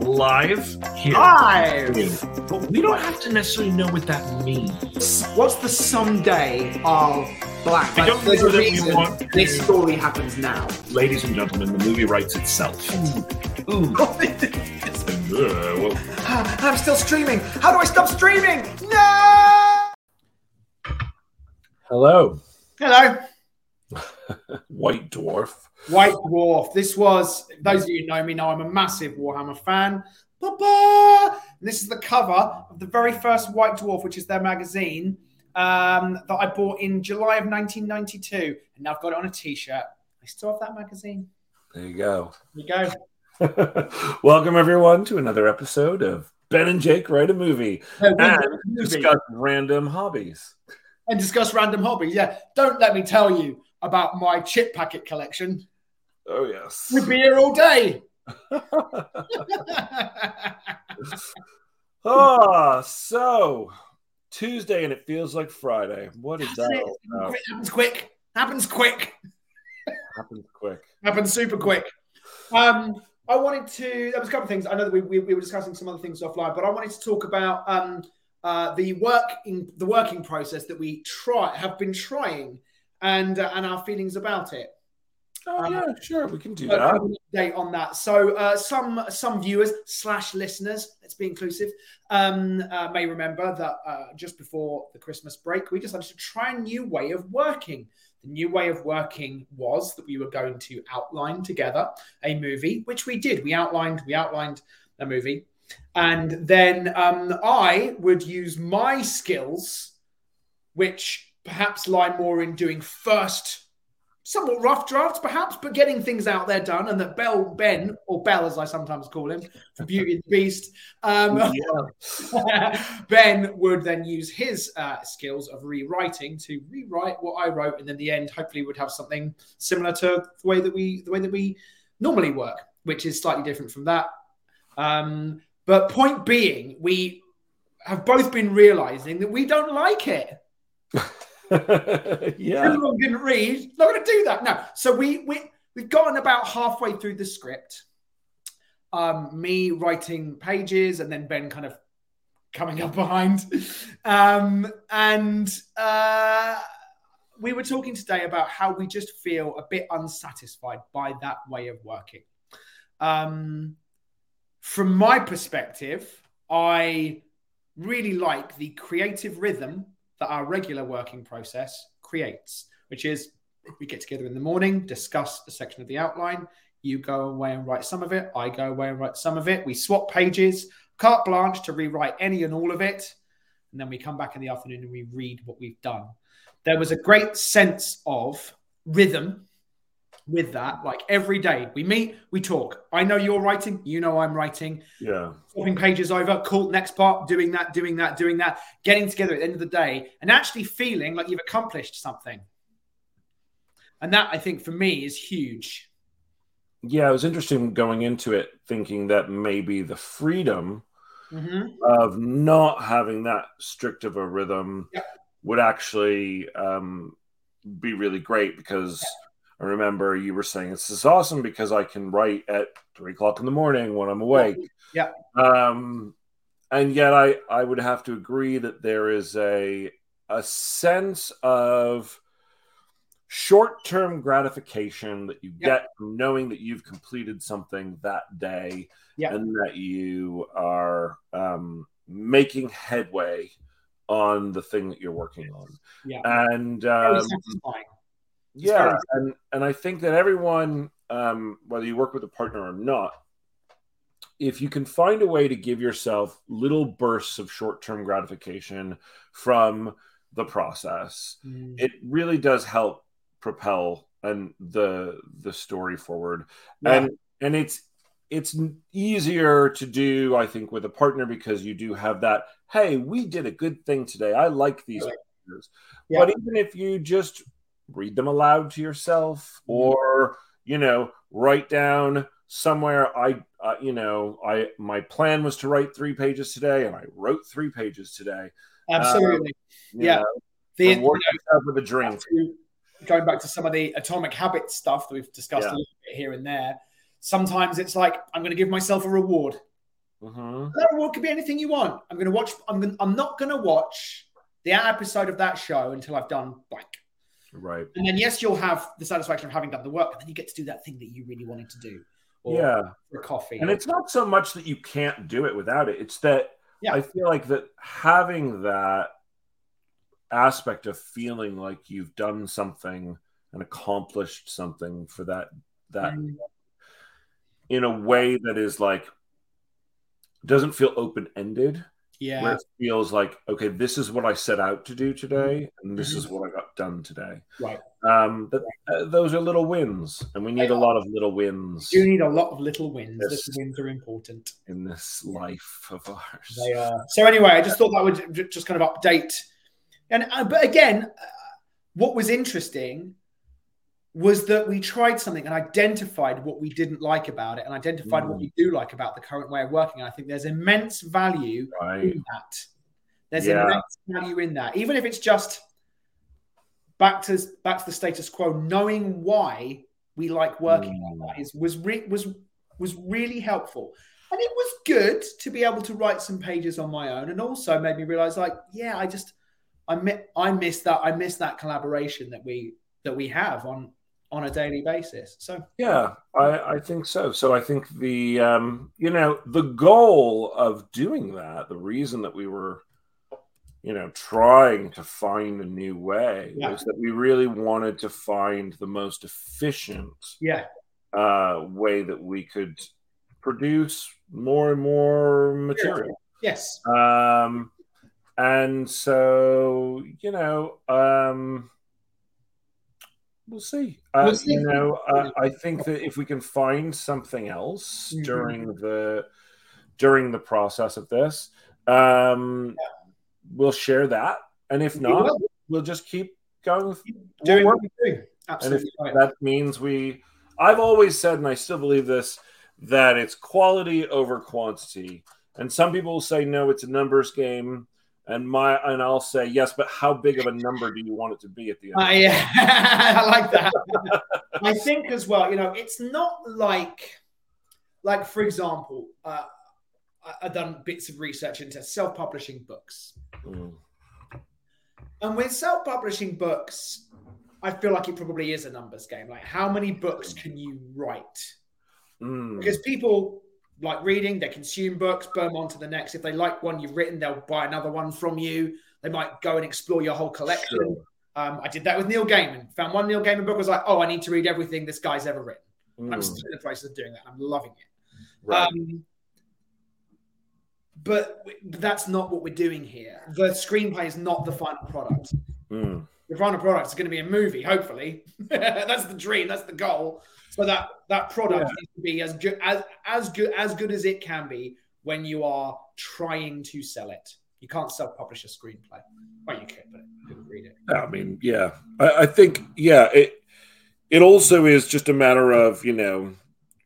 live here. Live. But we don't have to necessarily know what that means. What's the someday of Black? I don't there's know a that we reason want to- this story happens now. Ladies and gentlemen, the movie writes itself. Ooh. Uh, I'm still streaming. How do I stop streaming? No. Hello, Hello. White Dwarf. White Dwarf. This was, those of you who know me know I'm a massive Warhammer fan. Ba-ba! This is the cover of the very first White Dwarf, which is their magazine um, that I bought in July of 1992. And now I've got it on a t shirt. I still have that magazine. There you go. There you go. Welcome everyone to another episode of Ben and Jake Write a Movie No, and movie. discuss random hobbies. and discuss random hobbies. Yeah, don't let me tell you about my chip packet collection. Oh yes. We'd be here all day. ah, so Tuesday and it feels like Friday. What is that about? happens quick. Happens quick. Happens quick. Happens super quick. Um, I wanted to. There was a couple of things. I know that we, we, we were discussing some other things offline, but I wanted to talk about um, uh, the work in the working process that we try have been trying, and uh, and our feelings about it. Oh Um, yeah, sure, we can do that. update on that. So uh, some some viewers slash listeners, let's be inclusive, um, uh, may remember that uh, just before the Christmas break, we decided to try a new way of working. The new way of working was that we were going to outline together a movie, which we did. We outlined we outlined a movie, and then um, I would use my skills, which perhaps lie more in doing first somewhat rough drafts, perhaps, but getting things out there done, and that Belle Ben or Belle, as I sometimes call him, for Beauty and the Beast, um, Ben would then use his uh, skills of rewriting to rewrite what I wrote, and in the end, hopefully, would have something similar to the way that we the way that we normally work, which is slightly different from that. Um, but point being, we have both been realizing that we don't like it. yeah. Everyone didn't read. Not going to do that. No. So we we we've gotten about halfway through the script. Um, me writing pages and then Ben kind of coming up behind. Um, and uh, we were talking today about how we just feel a bit unsatisfied by that way of working. Um, from my perspective, I really like the creative rhythm that our regular working process creates, which is we get together in the morning, discuss a section of the outline. You go away and write some of it. I go away and write some of it. We swap pages, carte blanche to rewrite any and all of it. And then we come back in the afternoon and we read what we've done. There was a great sense of rhythm with that. Like every day we meet, we talk. I know you're writing, you know I'm writing Yeah. swapping pages over, cool, next part, doing that, doing that, doing that, getting together at the end of the day and actually feeling like you've accomplished something. And that I think for me is huge. Yeah, it was interesting going into it thinking that maybe the freedom Mhm. of not having that strict of a rhythm Yeah. would actually um, be really great because I remember you were saying this is awesome because I can write at three o'clock in the morning when I'm awake. Yeah. Um, and yet I, I would have to agree that there is a a sense of short-term gratification that you Yeah. get from knowing that you've completed something that day Yeah. and that you are um, making headway on the thing that you're working on Yeah. and um. Yeah and and i think that everyone um, whether you work with a partner or not if you can find a way to give yourself little bursts of short-term gratification from the process Mm. it really does help propel and the the story forward Yeah. and and it's it's easier to do i think with a partner because you do have that hey we did a good thing today i like these. Yeah. but even if you just read them aloud to yourself Mm-hmm. or you know write down somewhere i uh, you know i my plan was to write three pages today and i wrote three pages today Absolutely. you Yeah. know, the, you know, with a drink going back to some of the atomic habits stuff that we've discussed Yeah. a little bit here and there, Sometimes it's like I'm going to give myself a reward. Mhm. That reward could be anything you want. I'm going to watch. I'm. Gonna, I'm not going to watch the episode of that show until I've done blank. Right. And then yes, you'll have the satisfaction of having done the work, and then you get to do that thing that you really wanted to do. Or Yeah. for coffee. And it's not so much that you can't do it without it. It's that Yeah. I feel like that having that aspect of feeling like you've done something and accomplished something for that that Mm, in a way that is like doesn't feel open ended where yeah. it feels like okay this is what i set out to do today and this is what i got done today Right. um that, uh, those are little wins and we need a lot of little wins You need a lot of little wins. Yes. Little wins are important. in this life of ours They are. So anyway, I just thought that would just kind of update. And uh, but again, uh, what was interesting was that we tried something and identified what we didn't like about it and identified what Mm. we do like about the current way of working. And I think there's immense value right in that. There's Yeah. immense value in that, even if it's just back to back to the status quo. Knowing why we like working Mm. like that is was re- was was really helpful, and it was good to be able to write some pages on my own, and also made me realize, like, yeah, I just I mi- I miss that I miss that collaboration that we that we have on on a daily basis. So Yeah, I, I think so. So I think the um, you know the goal of doing that, the reason that we were, you know, trying to find a new way Yeah. was that we really wanted to find the most efficient yeah, uh, way that we could produce more and more material. yes, Um, and so you know, um, we'll see. Uh, We'll see. You know, uh, I think that if we can find something else Mhm. during the during the process of this, um, we'll share that. And if We not, will. we'll just keep going. With, doing what we do. Absolutely right. that means we. I've always said, and I still believe this, that it's quality over quantity. And some people will say, no, it's a numbers game. And my and I'll say yes, but how big of a number do you want it to be at the end? I, I like that. I think as well, you know, it's not like, like for example, uh, I've done bits of research into self-publishing books, Mm. and with self-publishing books, I feel like it probably is a numbers game. Like, how many books can you write? Mm. Because people like reading, they consume books, burn on to the next. If they like one you've written, they'll buy another one from you. They might go and explore your whole collection. Sure. Um, I did that with Neil Gaiman. Found one Neil Gaiman book, was like, oh, I need to read everything this guy's ever written. I'm Mm. still in the process of doing that. I'm loving it. Right. Um, but that's not what we're doing here. The screenplay is not the final product. Mm. The final product is going to be a movie, hopefully. that's the dream. That's the goal. So that that product Yeah. needs to be as good as as good as good as it can be when you are trying to sell it. You can't self-publish a screenplay. Well, you could, but who would read it? I mean, yeah, I, I think, yeah, it it also is just a matter of you know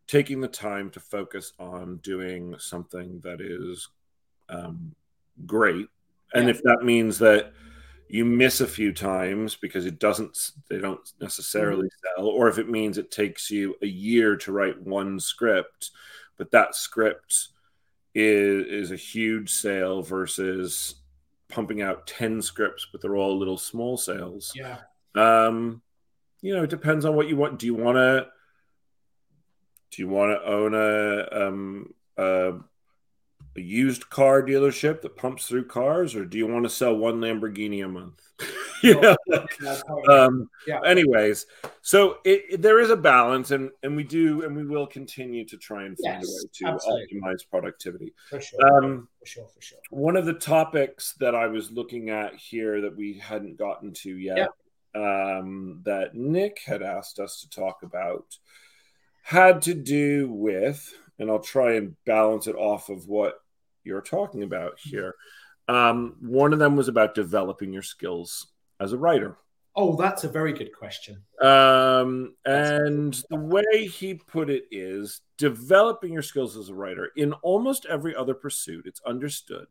taking the time to focus on doing something that is um, great, and Yeah. if that means that you miss a few times because it doesn't, they don't necessarily sell, or if it means it takes you a year to write one script, but that script is is a huge sale versus pumping out 10 scripts but they're all little small sales. Yeah. um you know it depends on what you want. Do you want to do you want to own a um a, a used car dealership that pumps through cars or do you want to sell one lamborghini a month you know um Yeah. anyways so it, it- there is a balance and and we do and we will continue to try and find Yes, a way to absolutely. optimize productivity for sure. um for sure. For sure. one of the topics that I was looking at here that we hadn't gotten to yet, um, that Nick had asked us to talk about, had to do with, and I'll try and balance it off of what you're talking about here. Um, one of them was about developing your skills as a writer. Oh, that's a very good question. Um, and the way he put it is developing your skills as a writer. In almost every other pursuit, it's understood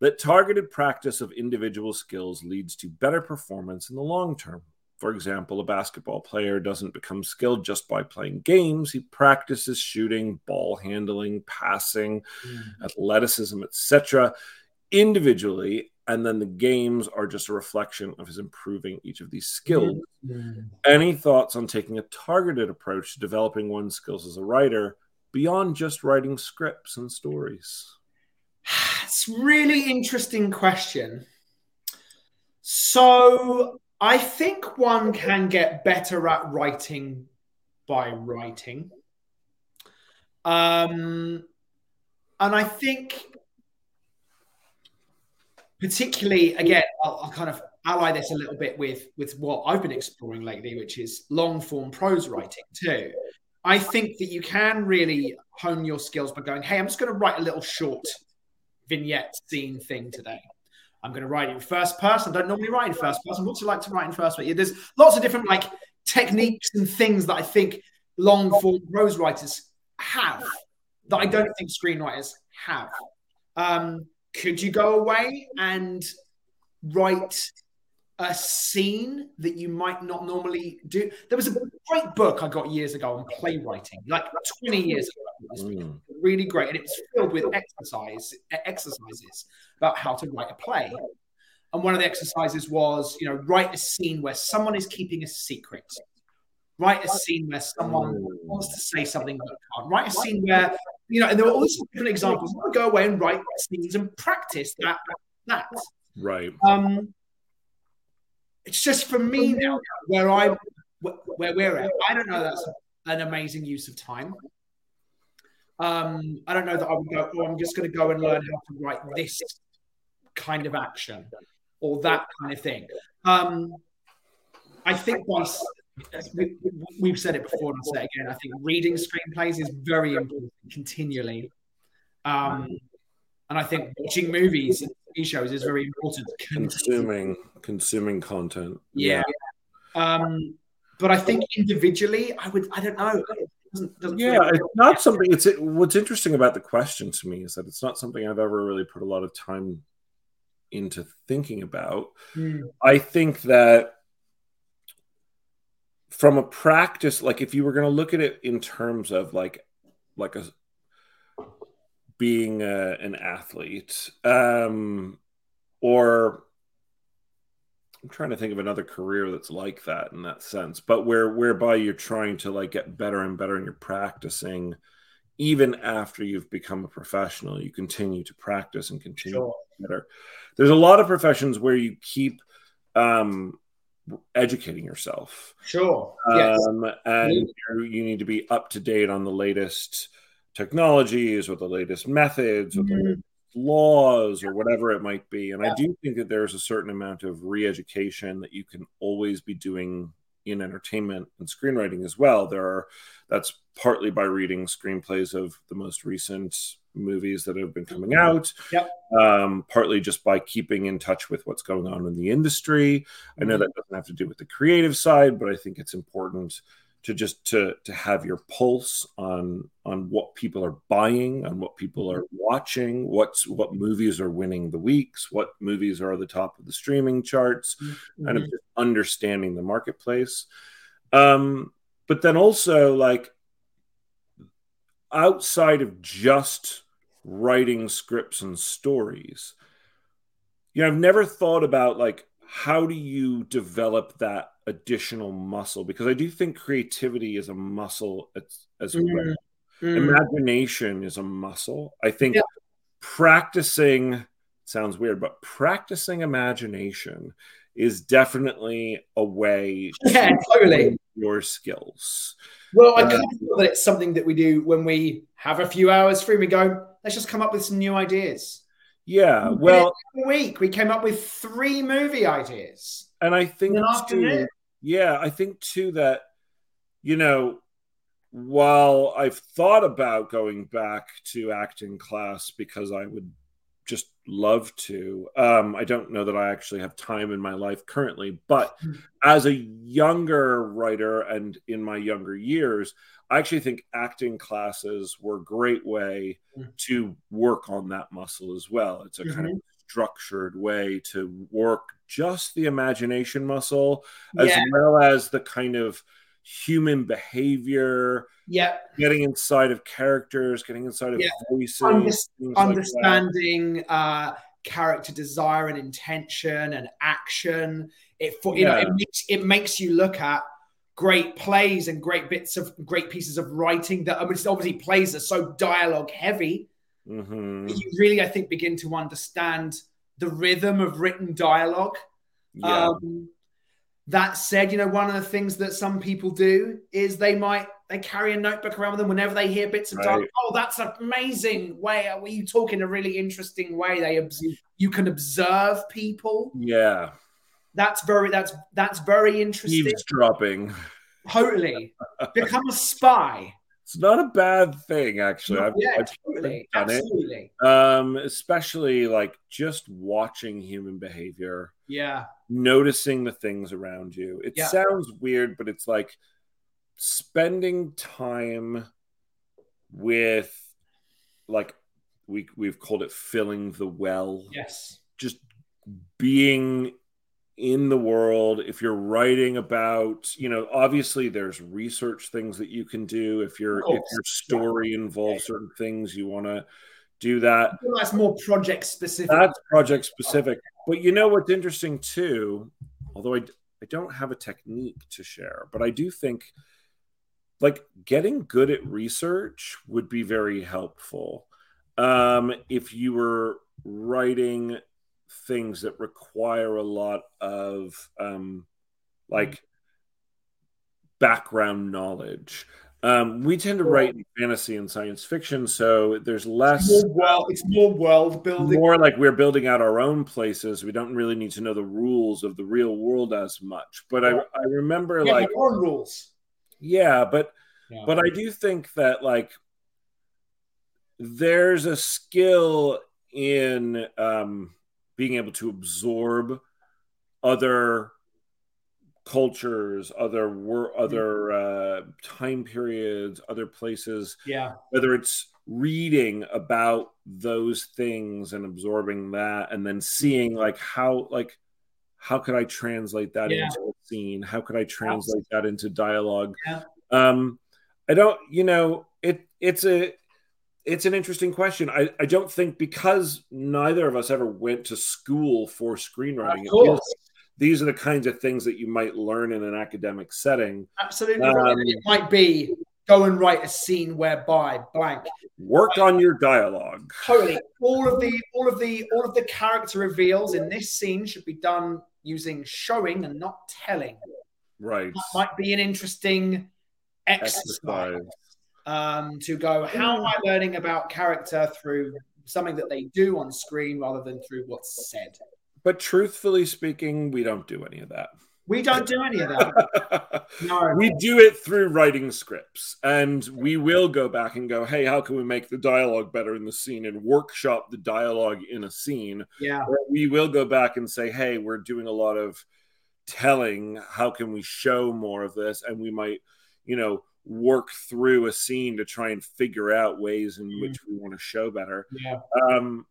that targeted practice of individual skills leads to better performance in the long term. For example, a basketball player doesn't become skilled just by playing games. He practices shooting, ball handling, passing, mm. athleticism, etc., individually. And then the games are just a reflection of his improving each of these skills. Mm. Any thoughts on taking a targeted approach to developing one's skills as a writer beyond just writing scripts and stories? It's really interesting question. So I think one can get better at writing by writing. Um, and I think, particularly, again, I'll, I'll, kind of ally this a little bit with, with what I've been exploring lately, which is long form prose writing too. I think that you can really hone your skills by going, hey, I'm just going to write a little short vignette scene thing today. I'm going to write in first person. I don't normally write in first person. What's it like to write in first person? There's lots of different like techniques and things that I think long form prose writers have that I don't think screenwriters have. Um, could you go away and write a scene that you might not normally do? There was a great book I got years ago on playwriting, like 20 years ago. Mm. Really great, and it was filled with exercise exercises about how to write a play. And one of the exercises was, you know, write a scene where someone is keeping a secret. Write a scene where someone wants to say something but can't. Write a scene where, you know, and there were all these different examples. I Go away and write scenes and practice that. That right. Um, it's just for me now where I where we're at. I don't know that's an amazing use of time. Um, I don't know that I would go, oh, I'm just going to go and learn how to write this kind of action or that kind of thing. Um, I think by, we, have said it before and I'll say it again. I think reading screenplays is very important continually. Um, and I think watching movies and TV shows is very important. Consuming, consuming content. Yeah. yeah. Um, but I think individually, I would, I don't know. Doesn't, doesn't yeah, it's not something. It's what's interesting about the question to me is that it's not something I've ever really put a lot of time into thinking about. Mm. I think that from a practice, like if you were going to look at it in terms of like like a being a, an athlete, um, or I'm trying to think of another career that's like that in that sense, but where whereby you're trying to like get better and better and you're practicing even after you've become a professional, you continue to practice and continue sure. better. There's a lot of professions where you keep um, educating yourself. Sure. Um, yes. And you, you need to be up to date on the latest technologies or the latest methods mm-hmm. the laws or whatever it might be. And yeah. I do think that there's a certain amount of re education that you can always be doing in entertainment and screenwriting as well. There are that's partly by reading screenplays of the most recent movies that have been coming out. Yep. Um, partly just by keeping in touch with what's going on in the industry. I know mm-hmm. that doesn't have to do with the creative side, but I think it's important to just to to have your pulse on on what people are buying on what people are watching what's what movies are winning the weeks what movies are at the top of the streaming charts mm-hmm. kind of just understanding the marketplace um but then also like outside of just writing scripts and stories you know i've never thought about like how do you develop that additional muscle because I do think creativity is a muscle as, as mm. well. Mm. Imagination is a muscle. I think yeah. practicing sounds weird, but practicing imagination is definitely a way yeah, totally. your skills. Well, I kind of feel that it's something that we do when we have a few hours free. We go, let's just come up with some new ideas. Yeah, well, week we came up with three movie ideas, and I think too, yeah, I think too that, you know, while I've thought about going back to acting class because I would just love to, um, I don't know that I actually have time in my life currently. But hmm. as a younger writer and in my younger years, I actually think acting classes were a great way hmm. to work on that muscle as well. It's a mm-hmm. kind of mm-hmm. structured way to work just the imagination muscle as Yeah. well as the kind of human behavior Yeah, getting inside of characters getting inside of Yeah. voices Under- things like understanding uh, character desire and intention and action. It for you know it makes it makes you look at great plays and great bits of great pieces of writing that I mean, obviously plays are so dialogue heavy. Mhm. You really, I think, begin to understand the rhythm of written dialogue. yeah Um, that said, you know, one of the things that some people do is they might they carry a notebook around with them whenever they hear bits of Right. dialogue. Oh, that's an amazing way. Are you talk in a really interesting way? They obs- you can observe people. yeah That's very that's that's very interesting. eavesdropping Totally become a spy. It's not a bad thing actually I've, yeah, I've totally, done it. absolutely. um especially like just watching human behavior Yeah, noticing the things around you it Yeah. sounds weird but it's like spending time with like we we've called it filling the well yes, just being in the world if you're writing about you know obviously there's research things that you can do. If your if your story involves certain things you want to do that. That's more project specific. that's project specific. But you know what's interesting too? Although I, I don't have a technique to share but i do think like getting good at research would be very helpful. Um, if you were writing things that require a lot of um, like background knowledge um, we tend to write in fantasy and science fiction so there's less It's more world, it's more world building. more like we're building out our own places. We don't really need to know the rules of the real world as much. But I, I remember Yeah, like, own rules. yeah, but Yeah. but I do think that like there's a skill in um, being able to absorb other cultures, other wor- other uh, time periods, other places. Yeah, whether it's reading about those things and absorbing that and then seeing like how like how could i translate that Yeah. into a scene? How could i translate that into dialogue? Yeah. um i don't you know it it's a it's an interesting question I, I don't think because neither of us ever went to school for screenwriting of course. these are the kinds of things that you might learn in an academic setting Absolutely. Um, right. it might be go and write a scene whereby blank. work on your dialogue Totally. All of the all of the all of the character reveals in this scene should be done using showing and not telling. right That might be an interesting exercise. exercise um, to go, how am I learning about character through something that they do on screen rather than through what's said? But truthfully speaking, we don't do any of that. We don't do any of that. No. we do it through writing scripts, and we will go back and go, "Hey, how can we make the dialogue better in the scene?" and workshop the dialogue in a scene. yeah. Or we will go back and say, "Hey, we're doing a lot of telling. How can we show more of this?" And we might, you know, work through a scene to try and figure out ways in which we want to show better. Yeah. Um,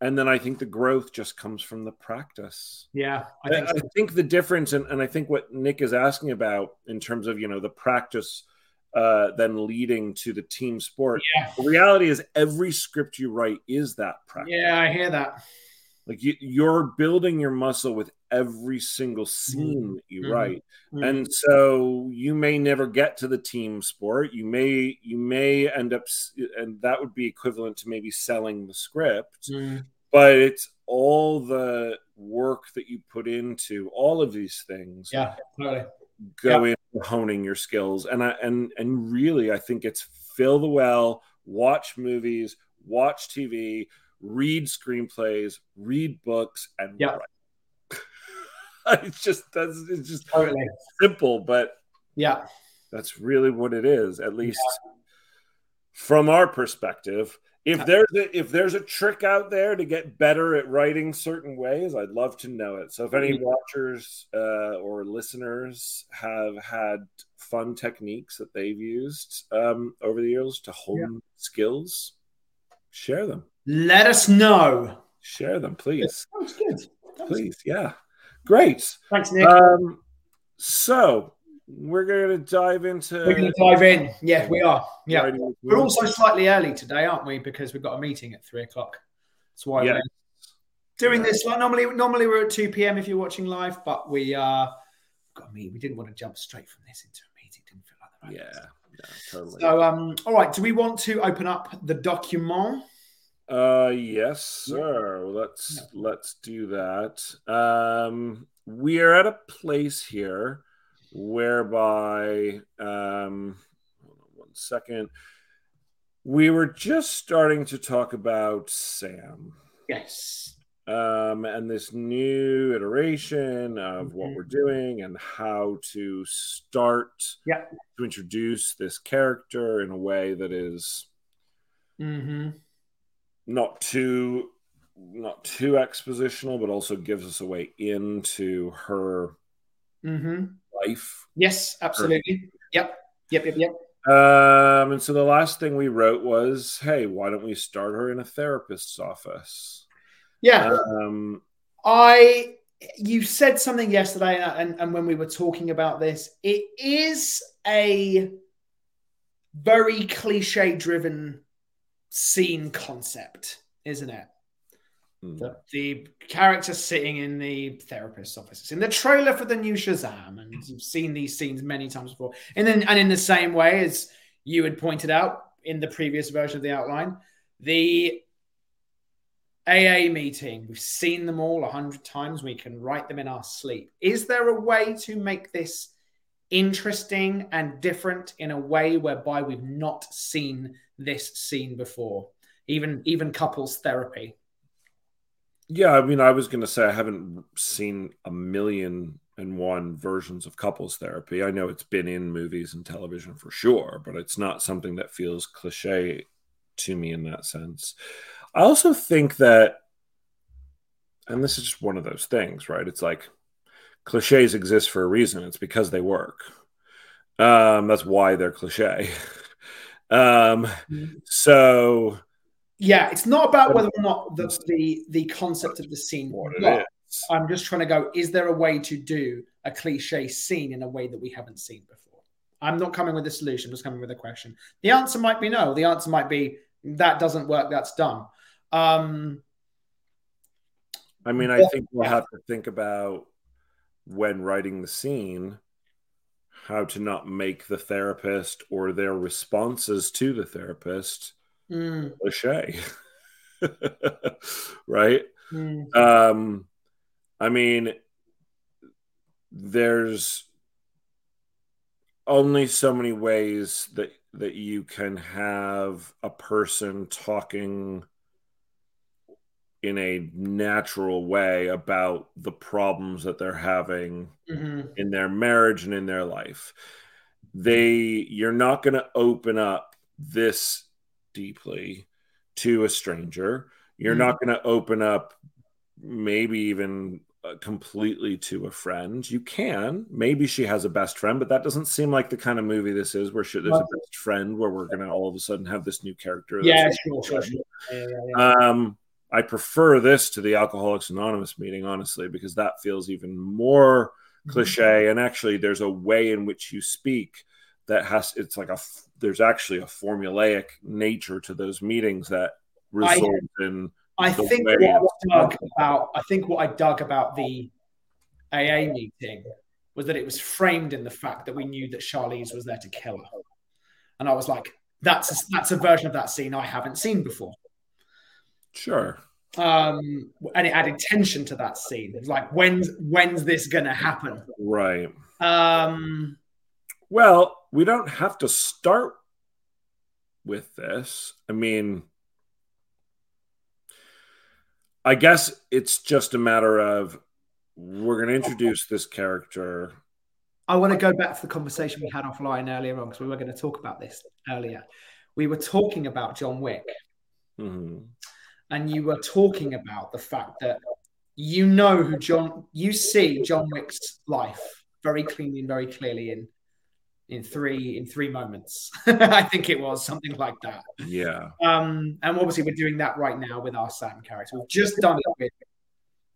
and then I think the growth just comes from the practice. Yeah. I think, so. I think the difference, and, and I think what Nick is asking about in terms of you know the practice, uh, then leading to the team sport. Yeah. The reality is, every script you write is that practice. Yeah, I hear that. Like you, you're building your muscle with every single scene that you Mhm. write, Mm. and so you may never get to the team sport. You may you may end up, and that would be equivalent to maybe selling the script Mm. but it's all the work that you put into all of these things Yeah, totally. go into honing your skills and i and and really i think it's fill the well watch movies watch tv read screenplays read books and Yeah. write it's just that's it's just Totally. simple but Yeah. that's really what it is at least from our perspective if there's a, if there's a trick out there to get better at writing certain ways i'd love to know it so if any Mhm. watchers uh, or listeners have had fun techniques that they've used um, over the years to hone skills share them Let us know. share them please That was good. That was please yeah Great. Thanks, Nick. Um, so we're going to dive into. We're going to dive in. Yeah, we are. Yeah. We're also slightly early today, aren't we? Because we've got a meeting at three o'clock. That's why Yeah. we're doing this. Like normally, normally we're at two p.m. if you're watching live, but we uh got meeting. We didn't want to jump straight from this into a meeting. Didn't feel like the right Yeah, yeah, totally. So um, all right. Do we want to open up the document? Uh, yes, sir. Let's let's do that. Um, we are at a place here whereby, um, hold on one second. We were just starting to talk about Sam, Yes. um, and this new iteration of what Mhm. we're doing and how to start Yeah. to introduce this character in a way that is Mm-hmm. Not too not too expositional, but also gives us a way into her Mm-hmm. life. Yes, absolutely. Yep. Yep. Yep. Yep. Um, and so the last thing we wrote was, "Hey, why don't we start her in a therapist's office?" Yeah. Um, I you said something yesterday, and, and when we were talking about this, it is a very cliche-driven scene concept, isn't it? hmm. The, the character sitting in the therapist's office. It's in the trailer for the new Shazam, and you've seen these scenes many times before. And then, and in the same way as you had pointed out in the previous version of the outline, the AA meeting, we've seen them all a hundred times. We can write them in our sleep. Is there a way to make this interesting and different in a way whereby we've not seen this scene before? Even even couples therapy. yeah, I mean, I was going to say I haven't seen a million and one versions of couples therapy. I know it's been in movies and television for sure, but it's not something that feels cliche to me in that sense. I also think that, and this is just one of those things, right? It's like cliches exist for a reason. It's because they work. Um, that's why they're cliche. um, so Yeah, it's not about whether or not the the, the concept of the scene. works. I'm just trying to go, is there a way to do a cliche scene in a way that we haven't seen before? I'm not coming with a solution, I'm just coming with a question. The answer might be no. The answer might be that doesn't work, that's dumb. Um, I mean, I think we'll have to think about when writing the scene how to not make the therapist or their responses to the therapist mm, cliche. right? mm, Um, I mean, there's only so many ways that that you can have a person talking in a natural way about the problems that they're having mhm, in their marriage and in their life. They you're not going to open up this deeply to a stranger. You're Mhm. not going to open up maybe even uh, completely to a friend. You can. Maybe she has a best friend, but that doesn't seem like the kind of movie this is where she, there's a best friend where we're going to all of a sudden have this new character. Yeah, sure, sure, sure. Yeah, yeah, yeah. um, I prefer this to the Alcoholics Anonymous meeting, honestly, because that feels even more Mm-hmm. cliche. And actually, there's a way in which you speak that has it's like a there's actually a formulaic nature to those meetings that result in I think what I dug about I think what I dug about the AA meeting was that it was framed in the fact that we knew that Charlize was there to kill her, and I was like, that's a, that's a version of that scene I haven't seen before, sure. um, and it added tension to that scene. It's like when's when's this gonna happen? Right. Um, Well, we don't have to start with this. I mean, I guess it's just a matter of we're going to introduce this character. I want to go back to the conversation we had offline earlier on because we were going to talk about this earlier. We were talking about John Wick. Mhm. And you were talking about the fact that you know who John, you see John Wick's life very cleanly and very clearly in in three in three moments. I think it was something like that. Yeah. Um, and obviously we're doing that right now with our Sam character. We've just done it with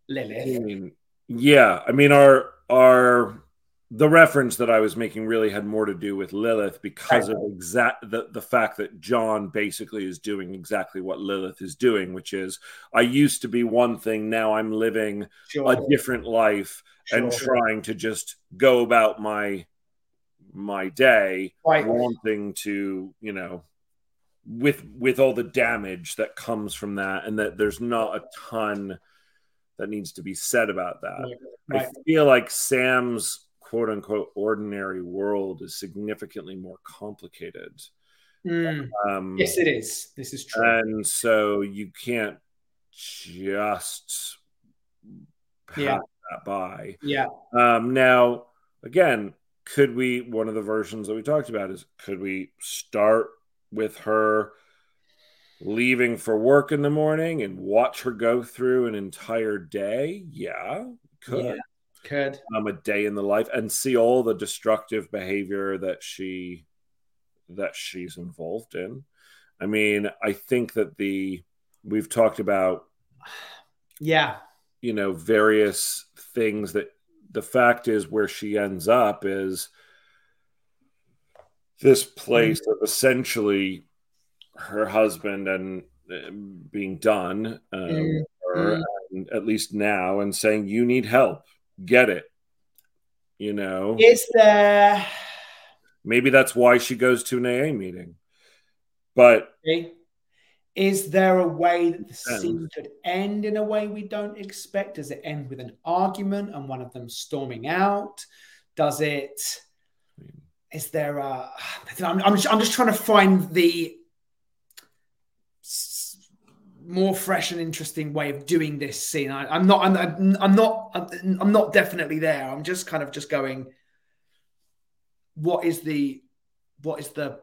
Lilith. Yeah, I mean our our the reference that I was making really had more to do with Lilith because of exact the, the fact that John basically is doing exactly what Lilith is doing, which is I used to be one thing, now I'm living Sure. a different life and Sure. trying to just go about my my day Right. wanting to, you know, with with all the damage that comes from that and that there's not a ton that needs to be said about that. Right. I feel like Sam's quote unquote ordinary world is significantly more complicated. Mm. Um, Yes, it is. This is true. and so you can't just pass Yeah. that by. yeah. Um, now, again, could we, one of the versions that we talked about is could we start with her leaving for work in the morning and watch her go through an entire day? Yeah, could. Yeah. Could. um, a day in the life and see all the destructive behavior that she that she's involved in. I mean, I think that the we've talked about Yeah. you know various things that the fact is where she ends up is this place of essentially her husband and uh, being done um, Mm, her, mm. and at least now and saying you need help get it you know Is there maybe that's why she goes to an aa meeting but is there a way that the scene could end in a way we don't expect? Does it end with an argument and one of them storming out? Does it? Is there a? I'm, I'm, just, I'm just trying to find the more fresh and interesting way of doing this scene. I, I'm not. I'm, I'm not. I'm, I'm not definitely there. I'm just kind of just going. What is the? What is the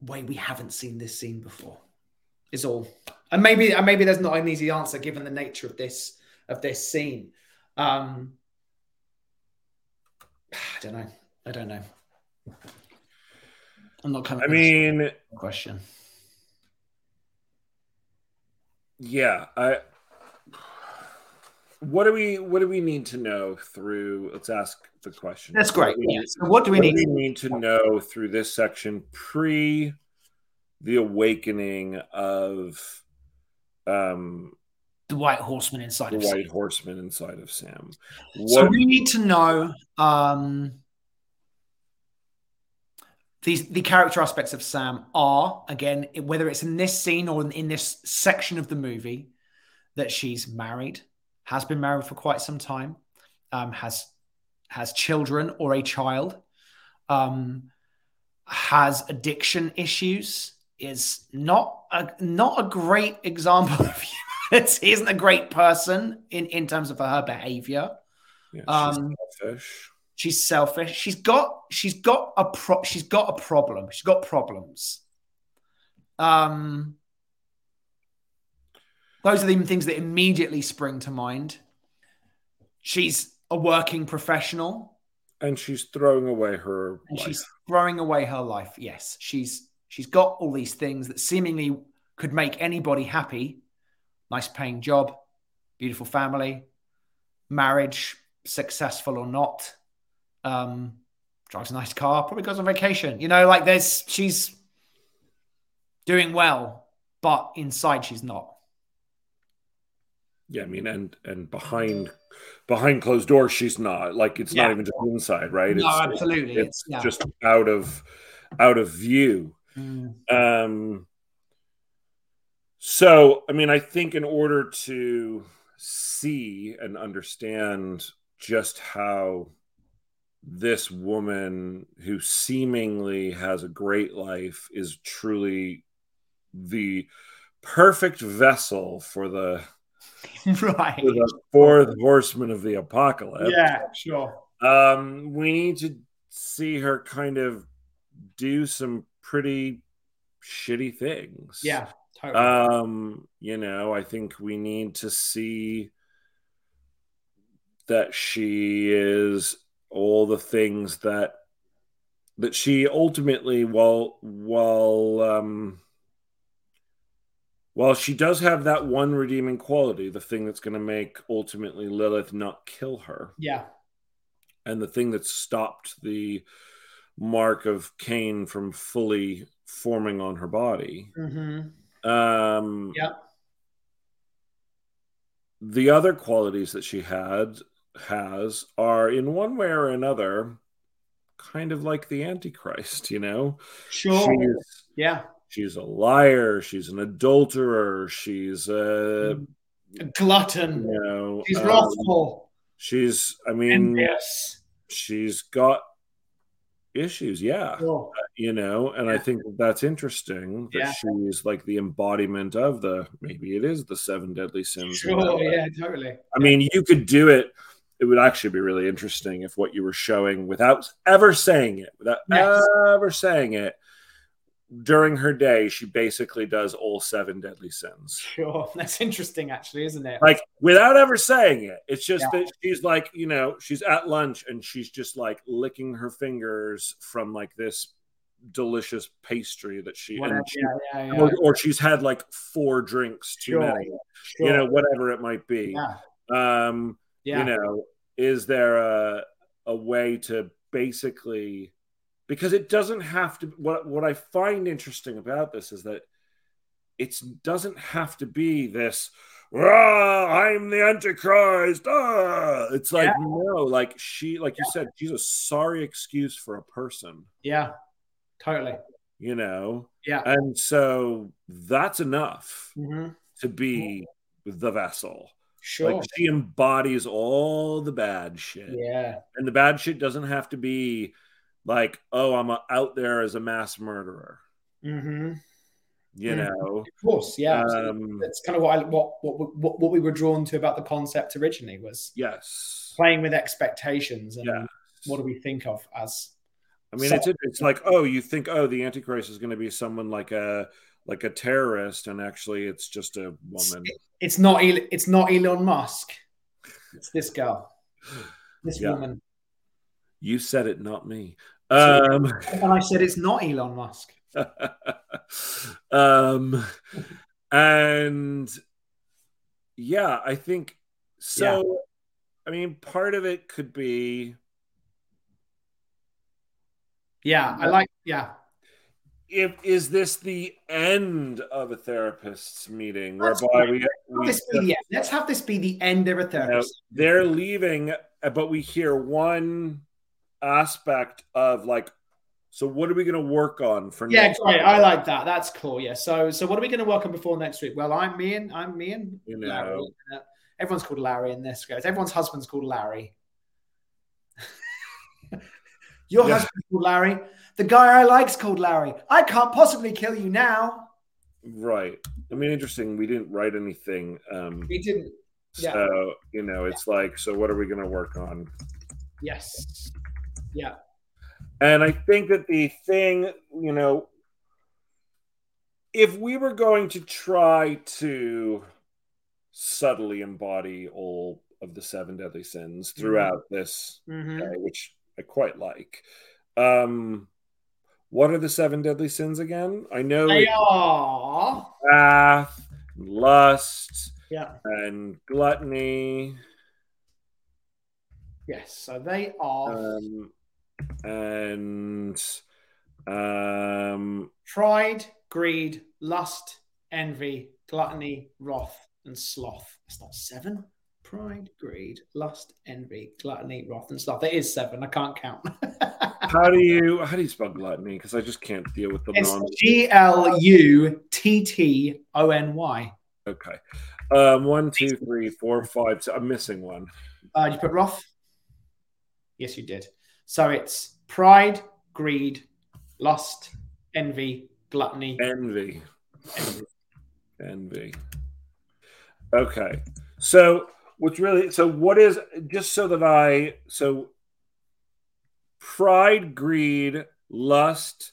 way we haven't seen this scene before? Is all. And maybe and maybe there's not an easy answer given the nature of this of this scene. Um, I don't know. I don't know. I'm not coming. i mean question. Yeah i what do we what do we need to know through let's ask the question That's great. What do we- Yeah. So what do we what need? do we need to know through this section pre the awakening of um The White Horseman inside the of white horseman inside of sam So what we need to know um, these the character aspects of Sam are again whether it's in this scene or in, this section of the movie that she's married, has been married for quite some time, um, has has children or a child, um, has addiction issues, is not a not a great example of humanity, isn't a great person in in terms of her behavior. yeah, she's um, selfish. She's selfish. She's got she's got a pro- she's got a problem. She's got problems. Um those are the things that immediately spring to mind. She's a working professional and she's throwing away her and life. she's throwing away her life. Yes, she's she's got all these things that seemingly could make anybody happy. Nice paying job, beautiful family, marriage, successful or not. Um, drives a nice car, probably goes on vacation. You know, like there's she's doing well, but inside she's not. yeah i mean and and behind behind closed doors she's not like it's Yeah. not even just inside right no, it's absolutely. it's yeah. just out of out of view Mm. Um, so, I mean, I think in order to see and understand just how this woman who seemingly has a great life is truly the perfect vessel for the, right. for the fourth horseman of the apocalypse Yeah, sure. um, we need to see her kind of do some pretty shitty things. Yeah, totally. Um, you know, I think we need to see that she is all the things that that she ultimately while while um Well, she does have that one redeeming quality, the thing that's going to make ultimately Lilith not kill her, Yeah. and the thing that stopped the mark of Cain from fully forming on her body. Mm-hmm. Um, Yeah. the other qualities that she had has are in one way or another kind of like the antichrist you know Sure. she's, Yeah. she's a liar she's an adulterer she's a A glutton. you know She's um, wrathful. she's i mean yes she's got issues yeah Sure. you know and i think that that's interesting that Yeah. she's like the embodiment of the maybe it is the seven deadly sins Sure. Yeah. Totally. I mean, you could do it. It would actually be really interesting if what you were showing without ever saying it, without Yes. ever saying it, during her day, she basically does all seven deadly sins. Sure. That's interesting, actually, isn't it? Like without ever saying it. It's just Yeah. that she's like, you know, she's at lunch and she's just like licking her fingers from like this delicious pastry that she, Whatever. she yeah. Yeah. or, or she's had like four drinks too Sure. many, Sure. you know, whatever it might be. Um, Yeah. you know is there a a way to basically because it doesn't have to what what i find interesting about this is that it doesn't have to be this "Ah, i'm the antichrist ah. it's like Yeah. no like she like you said she's a sorry excuse for a person yeah. Totally. you know Yeah. and so that's enough hmm to be the vessel Sure. like she embodies all the bad shit yeah. and the bad shit doesn't have to be like oh i'm a, out there as a mass murderer Mm-hmm. you Mm. know Of course. Yeah. um That's kind of what I what, what what what we were drawn to about the concept originally was yes playing with expectations and Yeah. what do we think of as i mean So- it's it's like oh you think oh the antichrist is going to be someone like a like a terrorist and actually it's just a woman it's not it's not Elon Musk. It's this girl, this Yeah. woman, you said it not me um and I said it's not Elon Musk. um and yeah i think so i mean part of it could be Yeah, I like. Yeah, if is this the end of a therapist's meeting That's whereby we, Have we this be the, let's have this be the end of a you know, therapist. they're leaving uh, but we hear one aspect of like so what are we going to work on for next week? Yeah, next great. I like that. That's cool. Yeah. So, so what are we going to work on before next week? Well, I'm me and I'm me and You know. Uh, Everyone's called Larry in this, guys. Everyone's husband's called Larry. Your Yeah. husband's called Larry. The guy I like's called Larry. I can't possibly kill you now. right i mean interesting we didn't write anything um We didn't. Yeah. so you know it's like so what are we going to work on Yes. Yeah. And I think that the thing, you know, if we were going to try to subtly embody all of the seven deadly sins throughout this, hmm uh, which I quite like, um, what are the seven deadly sins again? I know They are. wrath, lust, Yeah. and gluttony. Yes. So they are Um, and um, pride, greed, lust, envy, gluttony, wrath, and sloth. That's not seven. Pride, greed, lust, envy, gluttony, wrath, and sloth. It is seven. I can't count. how do you how do you spell gluttony? Because I just can't deal with the it's. G L U T T O N Y. Okay, um, one, two, three, four, five. So I'm missing one. Uh, you put Roth? Yes, you did. So it's pride, greed, lust, envy, gluttony, Envy, envy. envy. Okay, so what's really so what is just so that I so pride, greed, lust,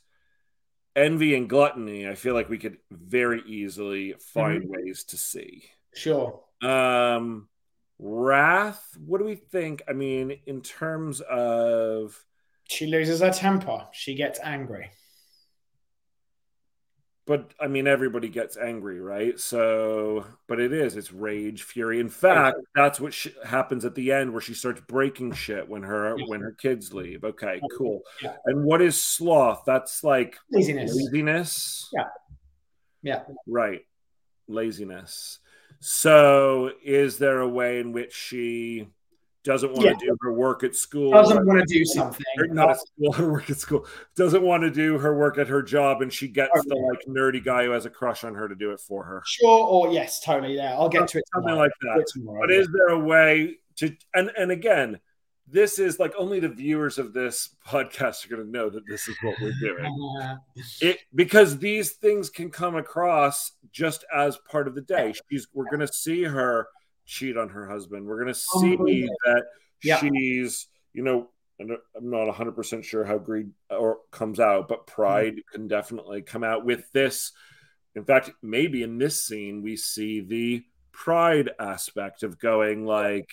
envy, and gluttony. I feel like we could very easily find ways to see. Sure. Um, wrath. What do we think? I mean, in terms of She loses her temper. She gets angry. But I mean, everybody gets angry, right? So, but it is, it's rage, fury. In fact, that's what sh- happens at the end where she starts breaking shit when her Yeah. when her kids leave. Okay, cool. Yeah. And what is sloth? That's like Laziness. laziness. Yeah. Yeah. Right. Laziness. So, is there a way in which she doesn't want Yeah. to do her work at school? Doesn't want to do something. not at school, her work at school. Doesn't want to do her work at her job, and she gets the like nerdy guy who has a crush on her to do it for her. Sure, or yes, totally. Yeah, I'll get to it. Something tomorrow. like that. tomorrow, But is there a way to and and again, this is like only the viewers of this podcast are going to know that this is what we're doing. It because these things can come across just as part of the day. She's we're going to see her cheat on her husband. We're going to see Unbelievable. that Yeah. she's you know and I'm not 100% sure how greed or comes out, but pride can definitely come out with this. In fact, maybe in this scene we see the pride aspect of going like,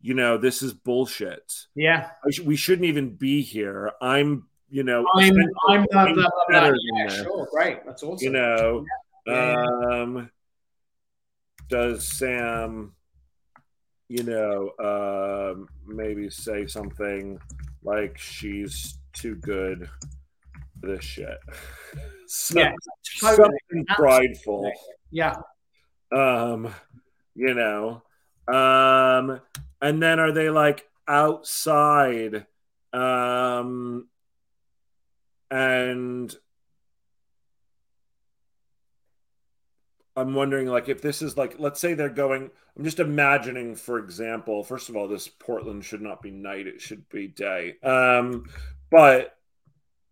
you know, this is bullshit. yeah, sh- we shouldn't even be here. I'm, you know, I'm. I'm blah, I'm blah, blah, blah. better than Yeah, sure, great. That's awesome. you know, Yeah. um, does Sam, you know, um, maybe say something like she's too good for this shit? So- Yeah, totally. something prideful. Yeah, um you know um and then are they like outside um and i'm wondering like if this is like let's say they're going i'm just imagining for example first of all this portland should not be night it should be day um but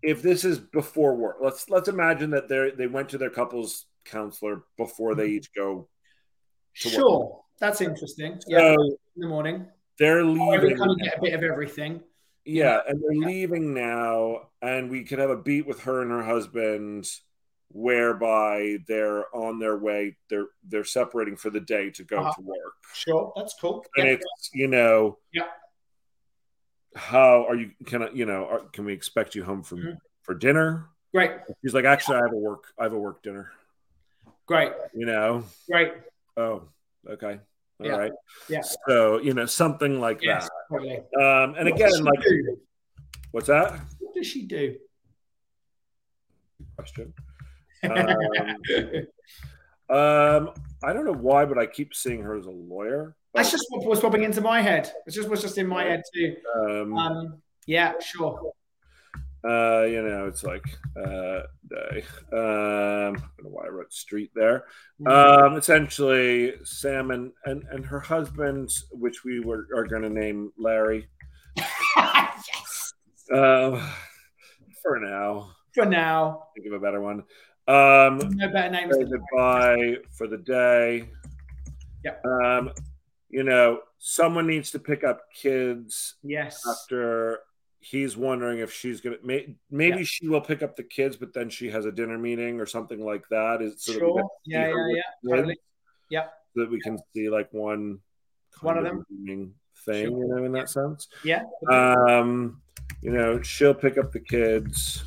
if this is before work let's let's imagine that they they went to their couples counselor before they each go to work. sure. That's interesting. Yeah, so in the morning. they're leaving kind of get a bit of everything. yeah and they're leaving now and we could have a beat with her and her husband whereby they're on their way they're they're separating for the day to go Uh-huh. to work Sure, that's cool. and Yeah. it's you know Yeah. how are you can I, you know are, can we expect you home from Mhm. for dinner Great, he's like actually i have a work i have a work dinner great, you know great. oh okay all right. Yeah. so you know something like Yes, totally. that um and What again like do? what's that what does she do? question um, um i don't know why but i keep seeing her as a lawyer That's just what was popping into my head. It just was just in my head too. um Um, yeah, sure. uh you know it's like uh day um i don't know why i wrote street there um essentially sam and and, and her husband which we were are going to name larry yes. um for now For now, think of a better one um no better names. goodbye for the day Yeah. um you know someone needs to pick up kids yes. after he's wondering if she's gonna may, maybe Yeah. she will pick up the kids but then she has a dinner meeting or something like that is so that Sure. to Yeah, yeah, yeah. Totally. Yeah. so that we can see like one One of them. thing Sure. you know in that sense Yeah. um you know she'll pick up the kids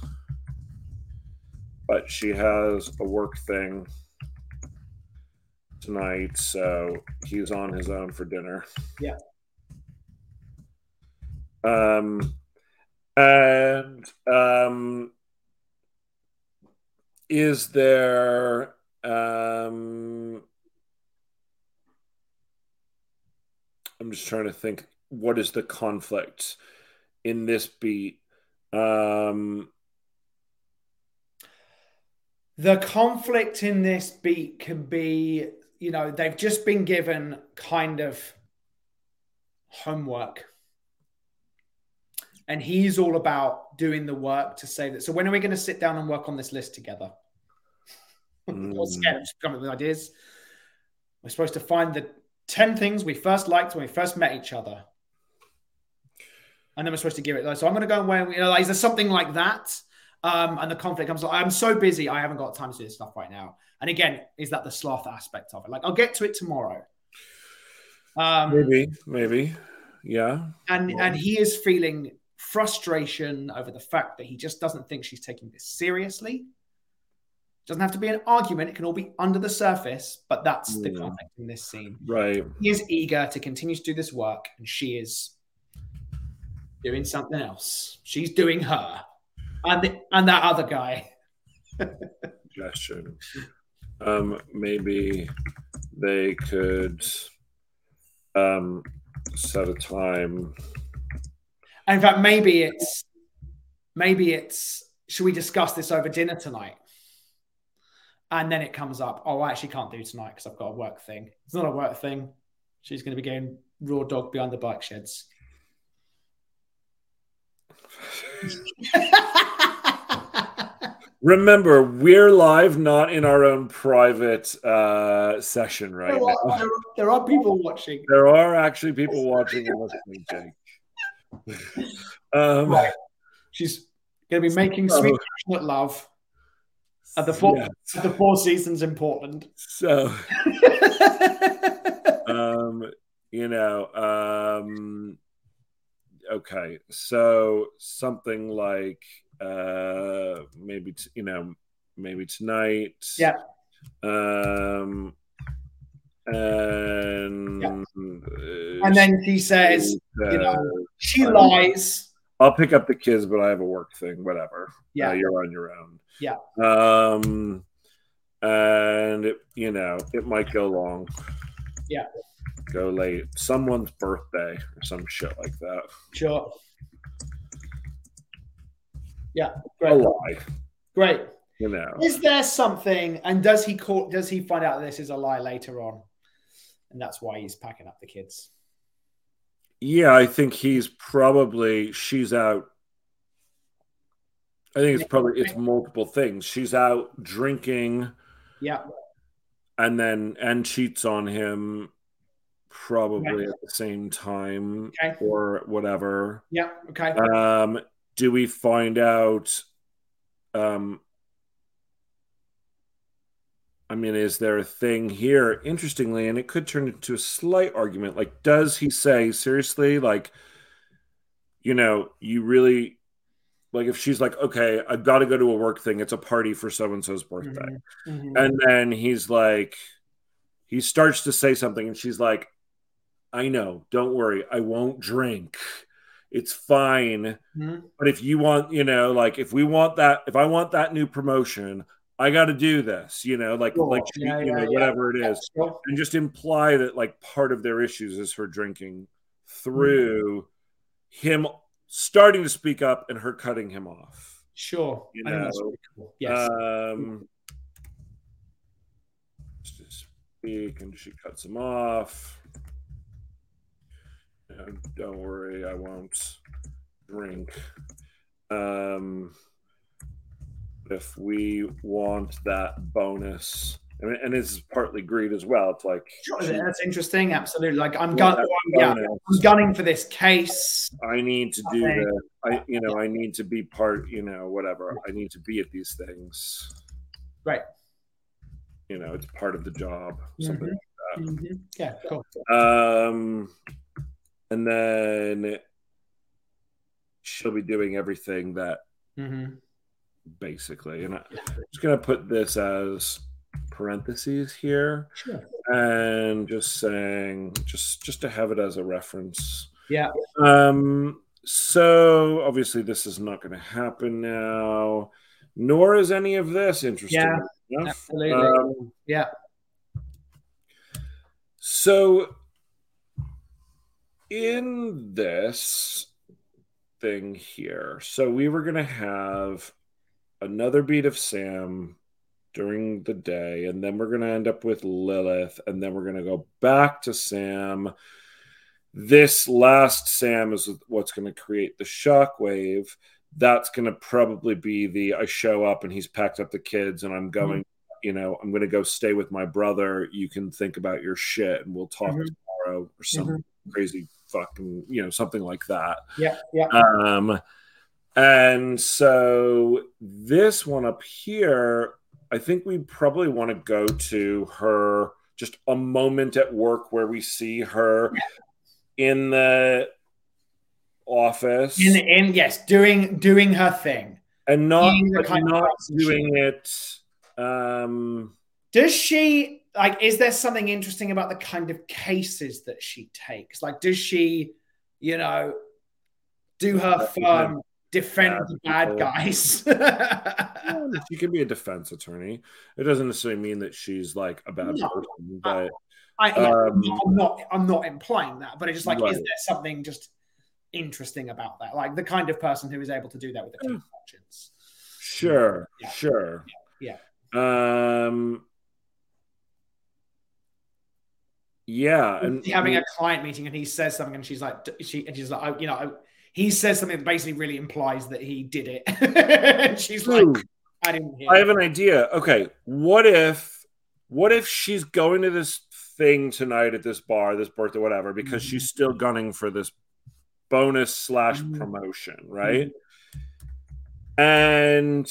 but she has a work thing tonight so he's on his own for dinner Yeah. um and um is there um i'm just trying to think what is the conflict in this beat um The conflict in this beat can be, you know, they've just been given kind of homework. And he's all about doing the work to say that. So when are we going to sit down and work on this list together? Mm. Or scared of coming up with ideas. We're supposed to find the 10 things we first liked when we first met each other. And then we're supposed to give it. So I'm going to go away. You know, like, is there something like that? Um, and the conflict comes. I'm so busy. I haven't got time to do this stuff right now. And again, is that the sloth aspect of it? Like, I'll get to it tomorrow. Um, maybe maybe yeah and and he is feeling frustration over the fact that he just doesn't think she's taking this seriously doesn't have to be an argument. It can all be under the surface, but that's the Mm. conflict in this scene. Right. He is eager to continue to do this work, and she is doing something else. She's doing her, and the, and that other guy. Suggestion. Um, maybe they could um set a time. And in fact, maybe it's maybe it's should we discuss this over dinner tonight? And then it comes up, oh, I actually can't do tonight because I've got a work thing. It's not a work thing. She's going to be going raw dog behind the bike sheds. Remember, we're live, not in our own private uh session right there, now. are, there, are, there are people watching. There are actually people watching and listening, Jake. Um, Right. She's going to be making So- sweet passionate love at the four, yes. at the Four Seasons in Portland. So, um, you know, um, okay, so something like uh, maybe t- you know, maybe tonight. Yeah. Um, and Yeah. uh, and then she says, uh, you know, she um, lies. I'll pick up the kids, but I have a work thing. Whatever. Yeah. Uh, you're on your own. Yeah. Um, and it, you know, it might go long. Yeah. Go late. Someone's birthday or some shit like that. Sure. Yeah, A lie. Great. You know. Is there something, and does he call, does he find out this is a lie later on? And that's why he's packing up the kids. Yeah, I think he's probably she's out. I think it's probably it's multiple things. She's out drinking Yeah. and then and cheats on him probably Right. at the same time Okay. or whatever. Yeah. Okay. Um, do we find out? Um, I mean, is there a thing here? Interestingly, and it could turn into a slight argument. Like, does he say seriously? Like, you know, you really like if she's like, okay, I've got to go to a work thing. It's a party for so and so's birthday, Mhm. and then he's like, he starts to say something, and she's like, I know, don't worry, I won't drink. It's fine. Mhm. But if you want, you know, like if we want that, if I want that new promotion, I got to do this, you know, like Sure. like she- Yeah, you yeah, know yeah. whatever it is, and just imply that like part of their issues is her drinking through him starting to speak up and her cutting him off. Sure. You I think that's know, cool. Yes. Um, to speak and she cuts him off. Don't worry, I won't drink. Um, if we want that bonus, I mean, and it's partly greed as well. It's like Sure, that's interesting. Absolutely. Like I'm gun- that yeah. I'm gunning for this case. I need to do Okay. the, I you know, I need to be part, you know, whatever. I need to be at these things. Right. You know, it's part of the job. Something Mhm. Yeah. Cool. Um, and then she'll be doing everything that hmm basically, and I'm just gonna put this as parentheses here Sure. and just saying just just to have it as a reference. Yeah. Um. So obviously this is not going to happen now, nor is any of this interesting. Yeah, enough. absolutely. Um, Yeah. So, in this thing here, so we were going to have another beat of Sam during the day, and then we're going to end up with Lilith, and then we're going to go back to Sam. This last Sam is what's going to create the shockwave. That's going to probably be the I show up and he's packed up the kids, and I'm going you know, I'm going to go stay with my brother. You can think about your shit and we'll talk Mhm. tomorrow or some crazy fucking, you know, something like that. Yeah. Yeah. Um, and so this one up here, I think we probably want to go to her just a moment at work where we see her in the office In, in yes, doing doing her thing. and not being the but kind of not doing it Um, Does she like? Is there something interesting about the kind of cases that she takes? Like, does she, you know, do her firm defend the bad guys? she can be a defense attorney. It doesn't necessarily mean that she's like a bad No. person, but I, yeah, Um, I'm not. I'm not implying that, but it's just like, Right. is there something just interesting about that? Like the kind of person who is able to do that with a conscience. sure, Yeah. sure, Yeah. Um, yeah, and having a client meeting and he says something and she's like she and she's like oh, you know I, he says something that basically really implies that he did it and she's like i didn't hear I have an idea. Okay, what if what if she's going to this thing tonight at this bar, this birthday, whatever, because Mhm. she's still gunning for this bonus slash Mhm. promotion, right? And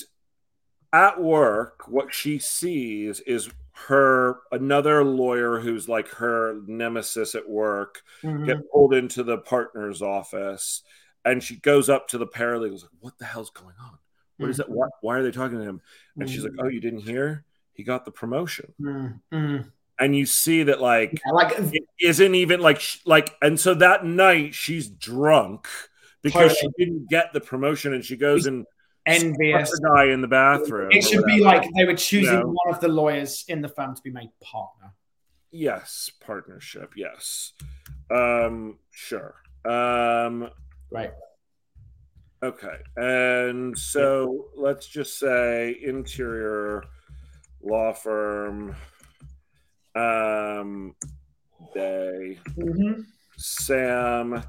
at work, what she sees is her another lawyer who's like her nemesis at work Mhm. get pulled into the partner's office and she goes up to the paralegals like what the hell's going on? What is that? Why, why are they talking to him? And she's like oh you didn't hear? He got the promotion. Mhm. Mhm. and you see that like Yeah, like it isn't even like like and so that night she's drunk because she didn't get the promotion and she goes and envious the guy in the bathroom it or should be like they were choosing No. one of the lawyers in the firm to be made partner yes partnership yes um sure um right Okay. And so let's just say interior law firm um day Mm-hmm. Sam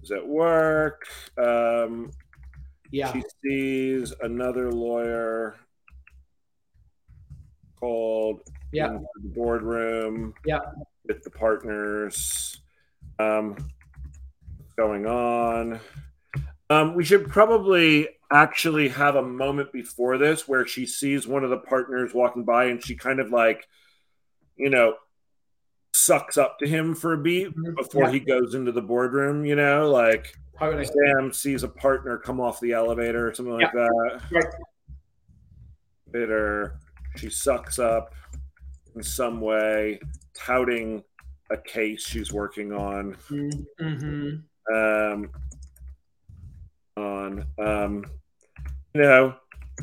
is at work. Um yeah she sees another lawyer called yeah into the boardroom Yeah. with the partners um going on um we should probably actually have a moment before this where she sees one of the partners walking by and she kind of like you know sucks up to him for a beat Mhm. before Yeah. he goes into the boardroom you know like Sam sees a partner come off the elevator or something like that. Right. Bitter. She sucks up in some way, touting a case she's working on. mm-hmm. Um, on um, you know,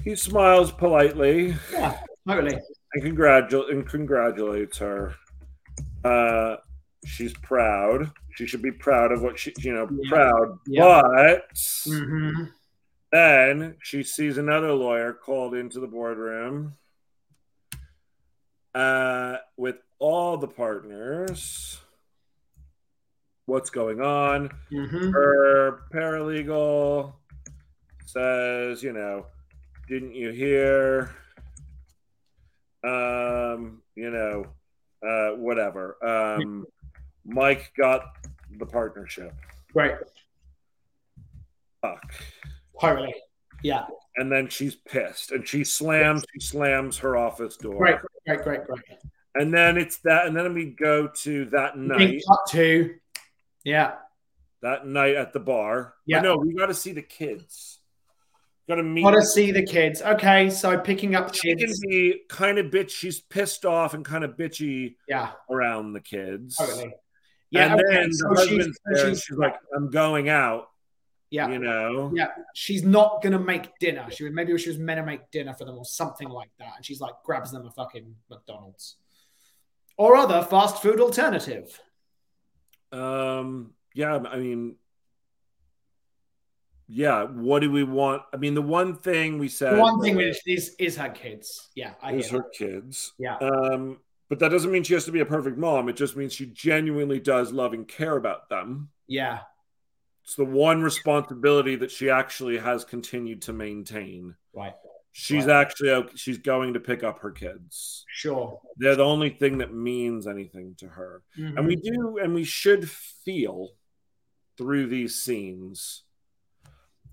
he smiles politely yeah totally and congratulates and congratulates her. Uh, she's proud. She should be proud of what she, you know, Yeah. proud. Yeah. But mm-hmm. Then she sees another lawyer called into the boardroom uh, with all the partners. What's going on? Mm-hmm. Her paralegal says, you know, didn't you hear? Um, you know, uh, whatever. Um, Mike got the partnership. Right. Fuck. Totally. Yeah. and then she's pissed and she slams she slams her office door Great. Great. Great. Great. and then it's that and then we go to that night to. Yeah. that night at the bar Yeah. But no we got to see the kids got to meet Want to see the kids? Okay, so picking up she can kids. be kind of bitch she's pissed off and kind of bitchy Yeah. around the kids Totally. Yeah. and okay, then so the she's- husband's there she's- she's like i'm going out yeah. you know Yeah, she's not gonna make dinner. She was maybe she was meant to make dinner for them or something like that, and she's like grabs them a fucking McDonald's or other fast food alternative. Um, yeah, I mean, yeah. What do we want? I mean, the one thing we said The one thing which is is her kids. Yeah, I is her kids. Yeah. Um, but that doesn't mean she has to be a perfect mom. It just means she genuinely does love and care about them. Yeah, It's the one responsibility that she actually has continued to maintain. right. She's Right. actually she's going to pick up her kids. Sure. They're the only thing that means anything to her. Mhm. And we do, and we should feel through these scenes.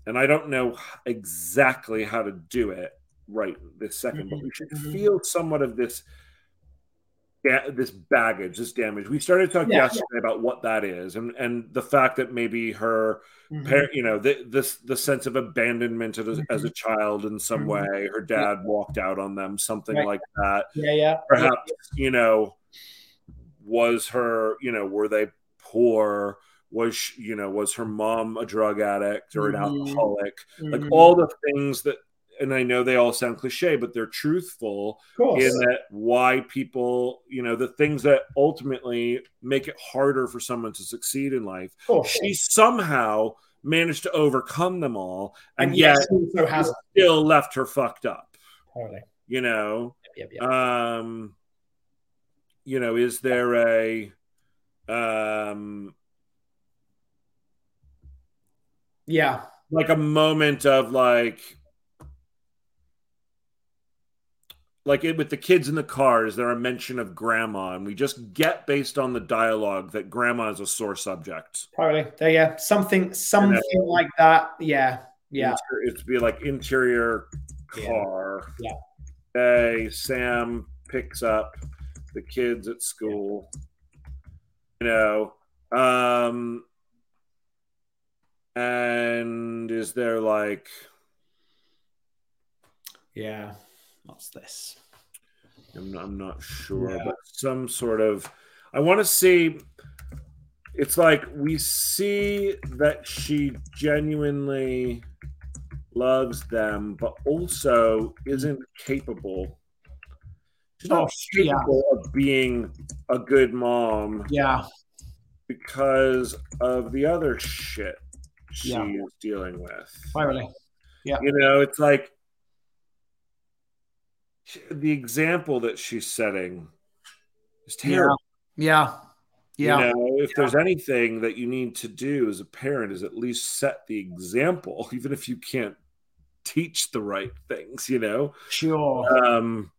And I don't know exactly how to do it right this 2nd but we should Mhm. feel somewhat of this da- this baggage, this damage. We started talking Yeah, yesterday about what that is, and and the fact that maybe her Mhm. par- you know, the, this the sense of abandonment as, as a child in some Mhm. way. Her dad walked out on them, something Right. like that. Yeah, yeah. Perhaps you know, was her you know, were they poor? Was she, you know, was her mom a drug addict or an Mhm. alcoholic? Like Mhm. all the things that, and I know they all sound cliche, but they're truthful in that why people, you know, the things that ultimately make it harder for someone to succeed in life she somehow managed to overcome them all and, and yet yes, has still left her fucked up totally. you know Yep, yep, yep. um you know is there a um yeah. like a moment of like like it, with the kids in the car is there a mention of grandma and we just get based on the dialogue that grandma is a sore subject Totally. There, yeah. Something, something like that. Yeah. Yeah. It's be like interior Yeah. car. Yeah. Hey, Sam picks up the kids at school. You know, um, and is there like Yeah. What's this? I'm not, I'm not sure, Yeah. but some sort of I want to see. It's like we see that she genuinely loves them, but also isn't capable. She's not Oh, yeah. capable of being a good mom Yeah. because of the other shit she Yeah. is dealing with. Finally. Yeah. You know, it's like she- the example that she's setting is terrible. Yeah. Yeah. You know, if there's anything that you need to do as a parent is at least set the example, even if you can't teach the right things, you know. Sure. Um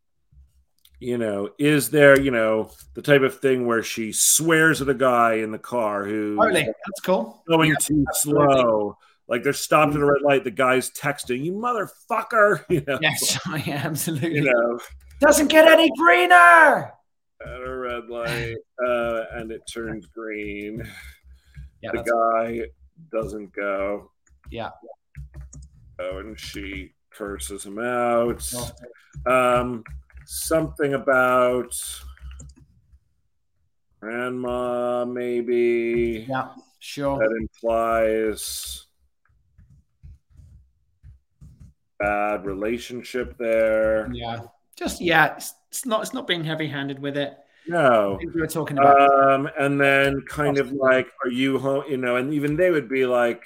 you know, is there, you know, the type of thing where she swears at a guy in the car who totally. that's cool. going Yeah, too absolutely. slow? Like they're stopped at a red light, the guy's texting, you motherfucker, you know. Yes. Yeah, absolutely. You know, Doesn't get any greener. at a red light, uh, and it turns green. Yeah. the guy doesn't go. yeah. Oh, and she curses him out. Um, something about grandma, maybe Yeah. Sure. that implies bad relationship there. Yeah. Just yeah. It's, it's not. It's not being heavy-handed with it. No. we were talking about. Um, and then kind of like, are you home? You know, and even they would be like,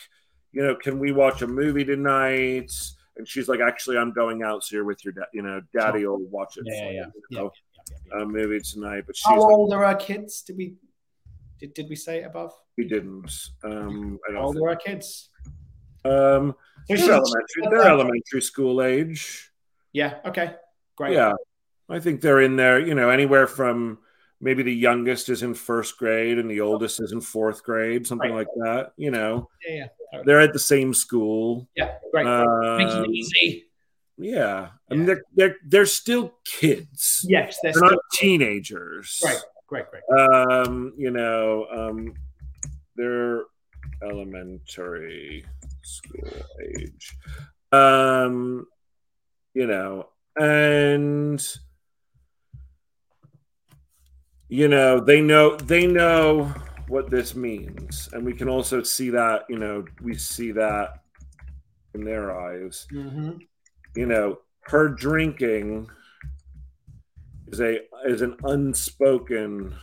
you know, can we watch a movie tonight? And she's like, actually, I'm going out, so you're with your dad. You know, daddy will watch it. yeah. for Yeah. you, Yeah. you yeah, know, yeah, yeah, yeah. A movie tonight, but she's How like, old are our kids? Did we? Did, did we say it above? we didn't. Um, I don't. old Think. are our kids? Um, So they're elementary. They're elementary school age. Yeah. Okay. Great. Yeah, I think they're in there. You know, anywhere from maybe the youngest is in first grade and the oldest is in fourth grade, something Right. like that. You know, Yeah. Yeah. They're at the same school. Yeah. Great. Makes Um, it easy. yeah, I mean they're they're they're still kids. Yes. They're They're not teenagers. great. Great. Great. Um, you know, um, they're elementary school age. Um, you know, and you know, they know they know what this means, and we can also see that. You know, we see that in their eyes. Mm-hmm. You know, her drinking is a is an unspoken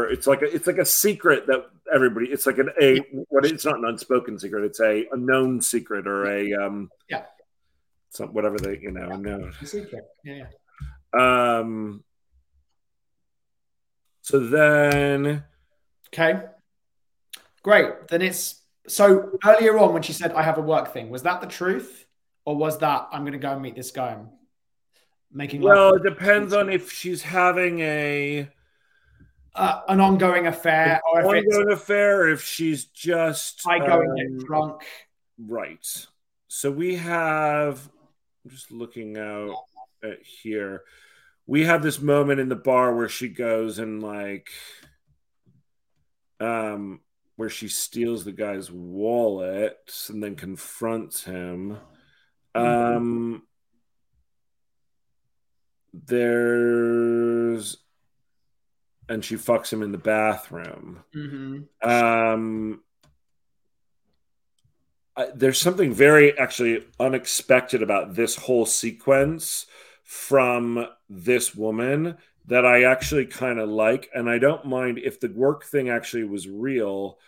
it's like a it's like a secret that everybody it's like an a what it's not an unspoken secret it's a, a known secret or a um Yeah. some whatever they you know know Secret. Yeah. um so then Okay. Great. Then it's so earlier on when she said I have a work thing, was that the truth? Or was that I'm gonna go and meet this guy and making well it depends on if she's having a uh, an ongoing affair or if it's ongoing affair if she's just I go and um, get drunk. Right. So we have, I'm just looking out at here. we have this moment in the bar where she goes and like um where she steals the guy's wallet and then confronts him um there's and she fucks him in the bathroom Mm-hmm. um I, there's something very actually unexpected about this whole sequence from this woman that I actually kind of like. And I don't mind if the work thing actually was real,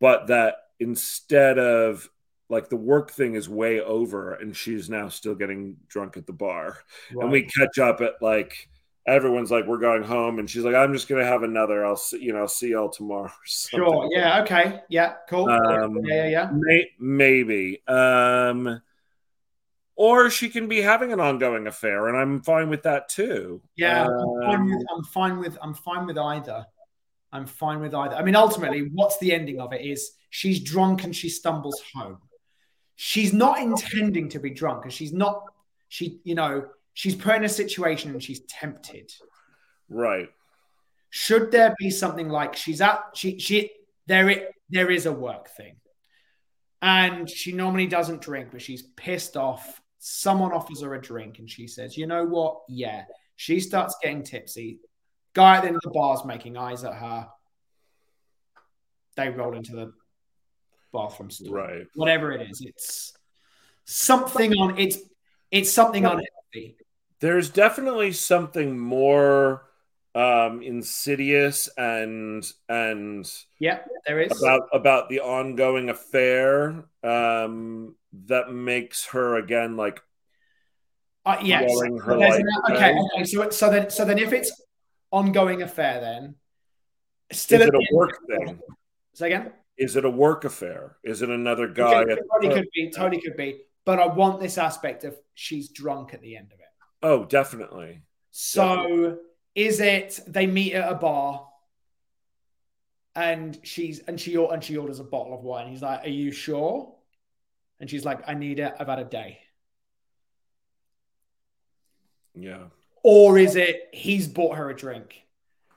but that instead of like the work thing is way over and she's now still getting drunk at the bar. And we catch up at like, everyone's like, we're going home. And she's like, I'm just going to have another. I'll see, you know, see y'all tomorrow. Sure. Yeah. Okay. Yeah. Cool. Um, yeah. Yeah. Yeah. May- maybe. Um, or she can be having an ongoing affair, and I'm fine with that too. Yeah, I'm, fine Um, with, I'm fine with I'm fine with either. I'm fine with either. I mean, ultimately, what's the ending of it is she's drunk and she stumbles home. She's not intending to be drunk, and she's not. She, you know, she's put in a situation and she's tempted. right. Should there be something like she's at she she there it there is a work thing, and she normally doesn't drink, but she's pissed off. Someone offers her a drink, and she says, "You know what? Yeah." She starts getting tipsy. Guy at the end of the bar's making eyes at her. They roll into the bathroom stall. Right. Whatever it is, it's something on it's it's something on unhealthy. There's definitely something more um, insidious and and Yeah, there is. about about the ongoing affair um, that makes her again like Uh, yes. Her light an- okay. Okay. So, so then, so then, if it's ongoing affair, then is still it a the end- work thing? Say again. Is it a work affair? Is it another guy? Okay, at- totally could be. Totally could be. But I want this aspect of she's drunk at the end of it. Oh, definitely. So is it they meet at a bar and she's and she and she orders a bottle of wine. He's like, "Are you sure?" And she's like, "I need it. I've had a day." Yeah. Or is it he's bought her a drink?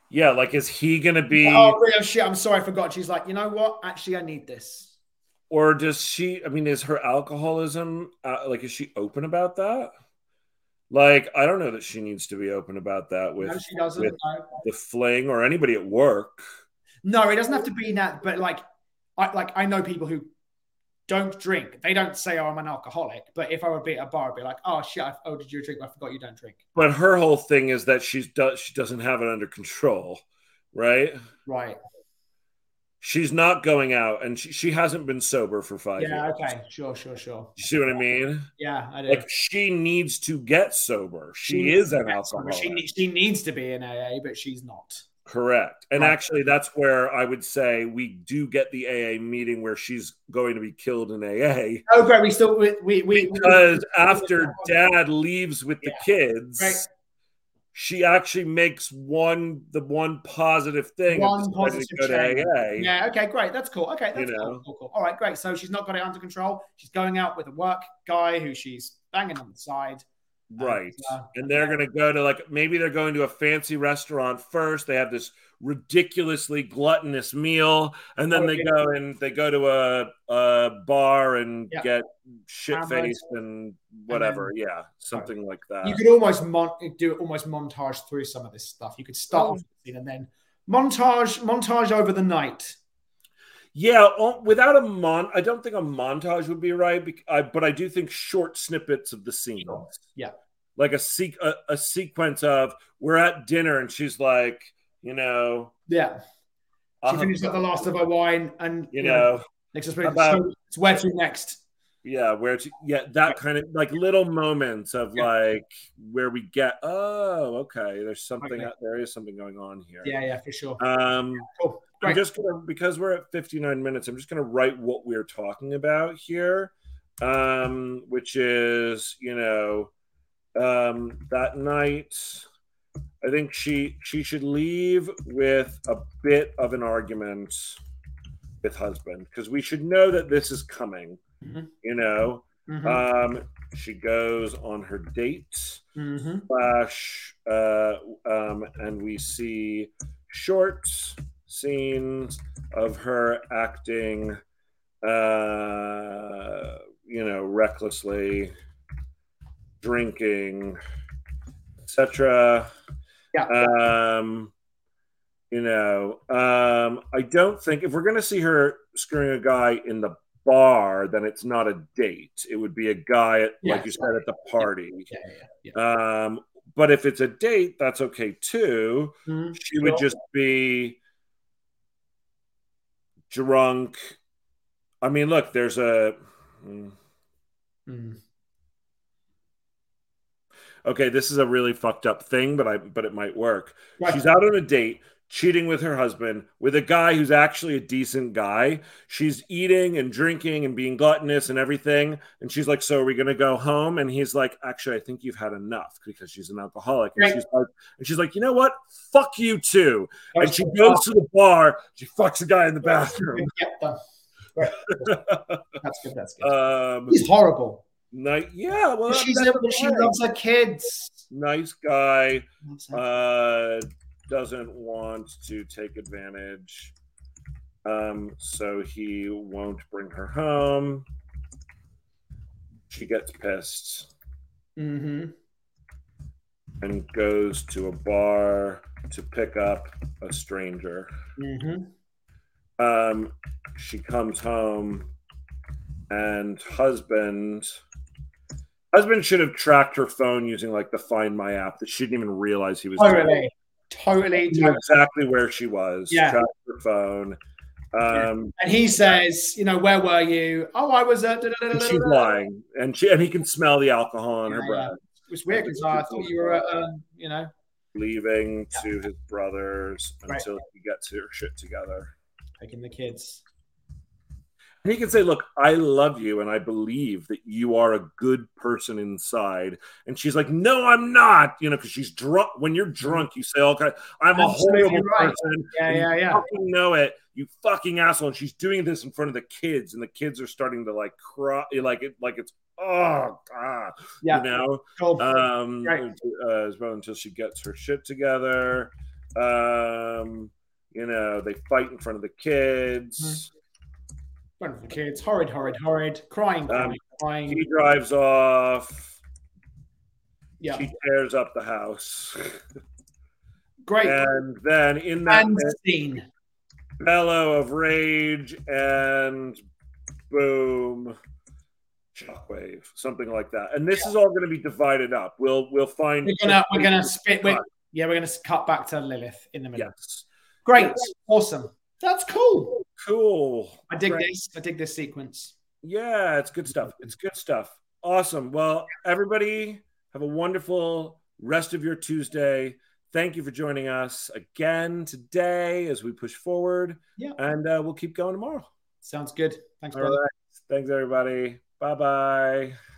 Yeah, like is he gonna be Oh, real shit. I'm sorry, I forgot. She's like, you know what? Actually, I need this. or does she i mean is her alcoholism uh, like is she open about that like i don't know that she needs to be open about that with no, she doesn't. with no. the fling or anybody at work No, it doesn't have to be that. But like, I like I know people who don't drink. They don't say, "Oh, I'm an alcoholic." But if I would be at a bar, I'd be like, "Oh shit, I ordered you a drink. but I forgot you don't drink." but her whole thing is that she's does she doesn't have it under control right Right. She's not going out and she, she hasn't been sober for five Yeah. years Okay. Sure. Sure. Sure. you see what i mean Yeah, I do. like she needs to get sober she, is an alcoholic She, she needs to be in AA, but she's not. Correct. And Right. actually, that's where I would say we do get the AA meeting where she's going to be killed in AA. Oh, great. We still we we, we Because after dad leaves with the kids, Right. She actually makes one the one positive thing One positive change. Yeah. Okay. Great. That's cool. Okay. That's You cool, know. cool. Cool. All right. Great. So she's not got it under control. She's going out with a work guy who she's banging on the side. Right. And, uh, And they're going to go to like maybe they're going to a fancy restaurant first. They have this ridiculously gluttonous meal, and then Oh, they go and they go to a, a bar and Yeah. get shit faced and whatever. then- yeah, something like that. You could almost mon- do almost montage through some of this stuff. You could start Oh. off with the and then montage montage over the night. yeah, without a mon, I don't think a montage would be right. but I do think short snippets of the scene. Yeah. like a, se- a a sequence of we're at dinner and she's like, you know, Yeah. She uh, finished up the last of her wine and you know. next is about- so it's where to next. yeah where to yeah that kind of like little moments of Yeah. like where we get oh okay there's something Okay. there is something going on here Yeah, yeah, for sure. um Cool. i'm just gonna because we're at 59 minutes i'm just gonna write what we're talking about here um which is you know um that night i think she she should leave with a bit of an argument with husband because we should know that this is coming Mhm. you know Mhm. Um, she goes on her date. Mhm. Flash, uh, um, and we see short scenes of her acting, uh, you know, recklessly, drinking, etc. Yeah. Um, you know, um, I don't think if we're going to see her screwing a guy in the bar, then it's not a date. It would be a guy, at, Yeah, like you said, at the party. Yeah, yeah, yeah. Um, but if it's a date, that's okay too. Mhm. She would just be drunk. I mean, look, there's a. hmm. Mm. Okay, this is a really fucked up thing, but I but it might work. Right. She's out on a date, cheating with her husband with a guy who's actually a decent guy. She's eating and drinking and being gluttonous and everything. And she's like, "So are we gonna go home?" And he's like, "Actually, I think you've had enough because she's an alcoholic." And Right. she's like, "And she's like, you know what? Fuck you too." And she goes to the bar. She fucks a guy in the bathroom. Right. That's good. That's good. um, He's horrible. Ni- yeah, well, She's but she loves her kids. nice guy. Uh, doesn't want to take advantage. Um, so he won't bring her home. She gets pissed Mhm. and goes to a bar to pick up a stranger. Mhm. Um, she comes home and husband husband should have tracked her phone using like the find my app that she didn't even realize he was. Totally. Totally. Totally. exactly where she was. Yeah. Tracked her phone. Um, And he says, you know, where were you? Oh, I was at. and she's lying, and she and he can smell the alcohol on her Yeah, breath. It was weird because I thought you were at, um, you know, Leaving to his brothers Right. until he gets her shit together. taking the kids. And he can say, "Look, I love you, and I believe that you are a good person inside." And she's like, "No, I'm not." You know, because she's drunk. When you're drunk, you say, "Okay, I'm a horrible right. person." Yeah, yeah, you yeah. fucking know it, you fucking asshole. And she's doing this in front of the kids, and the kids are starting to like cry, like it, like it's oh god, Yeah. you know. Cool. Um, Right. uh, as well until she gets her shit together. Um, you know, they fight in front of the kids. One of the kids. Horrid, horrid, horrid. Crying, crying, Um, crying. He drives off. Yeah. She tears up the house, Great. and then in that And scene. bellow of rage and boom shockwave something like that and this is all going to be divided up we'll we'll find We're gonna we're gonna spit. We're, yeah, we're gonna cut back to Lilith in the middle. yes Great. Awesome. That's cool. cool I dig Great. this. I dig this sequence. yeah it's good stuff it's good stuff awesome well everybody have a wonderful rest of your tuesday thank you for joining us again today as we push forward Yeah. and uh, we'll keep going tomorrow Sounds good. Thanks, all brother. right thanks everybody bye bye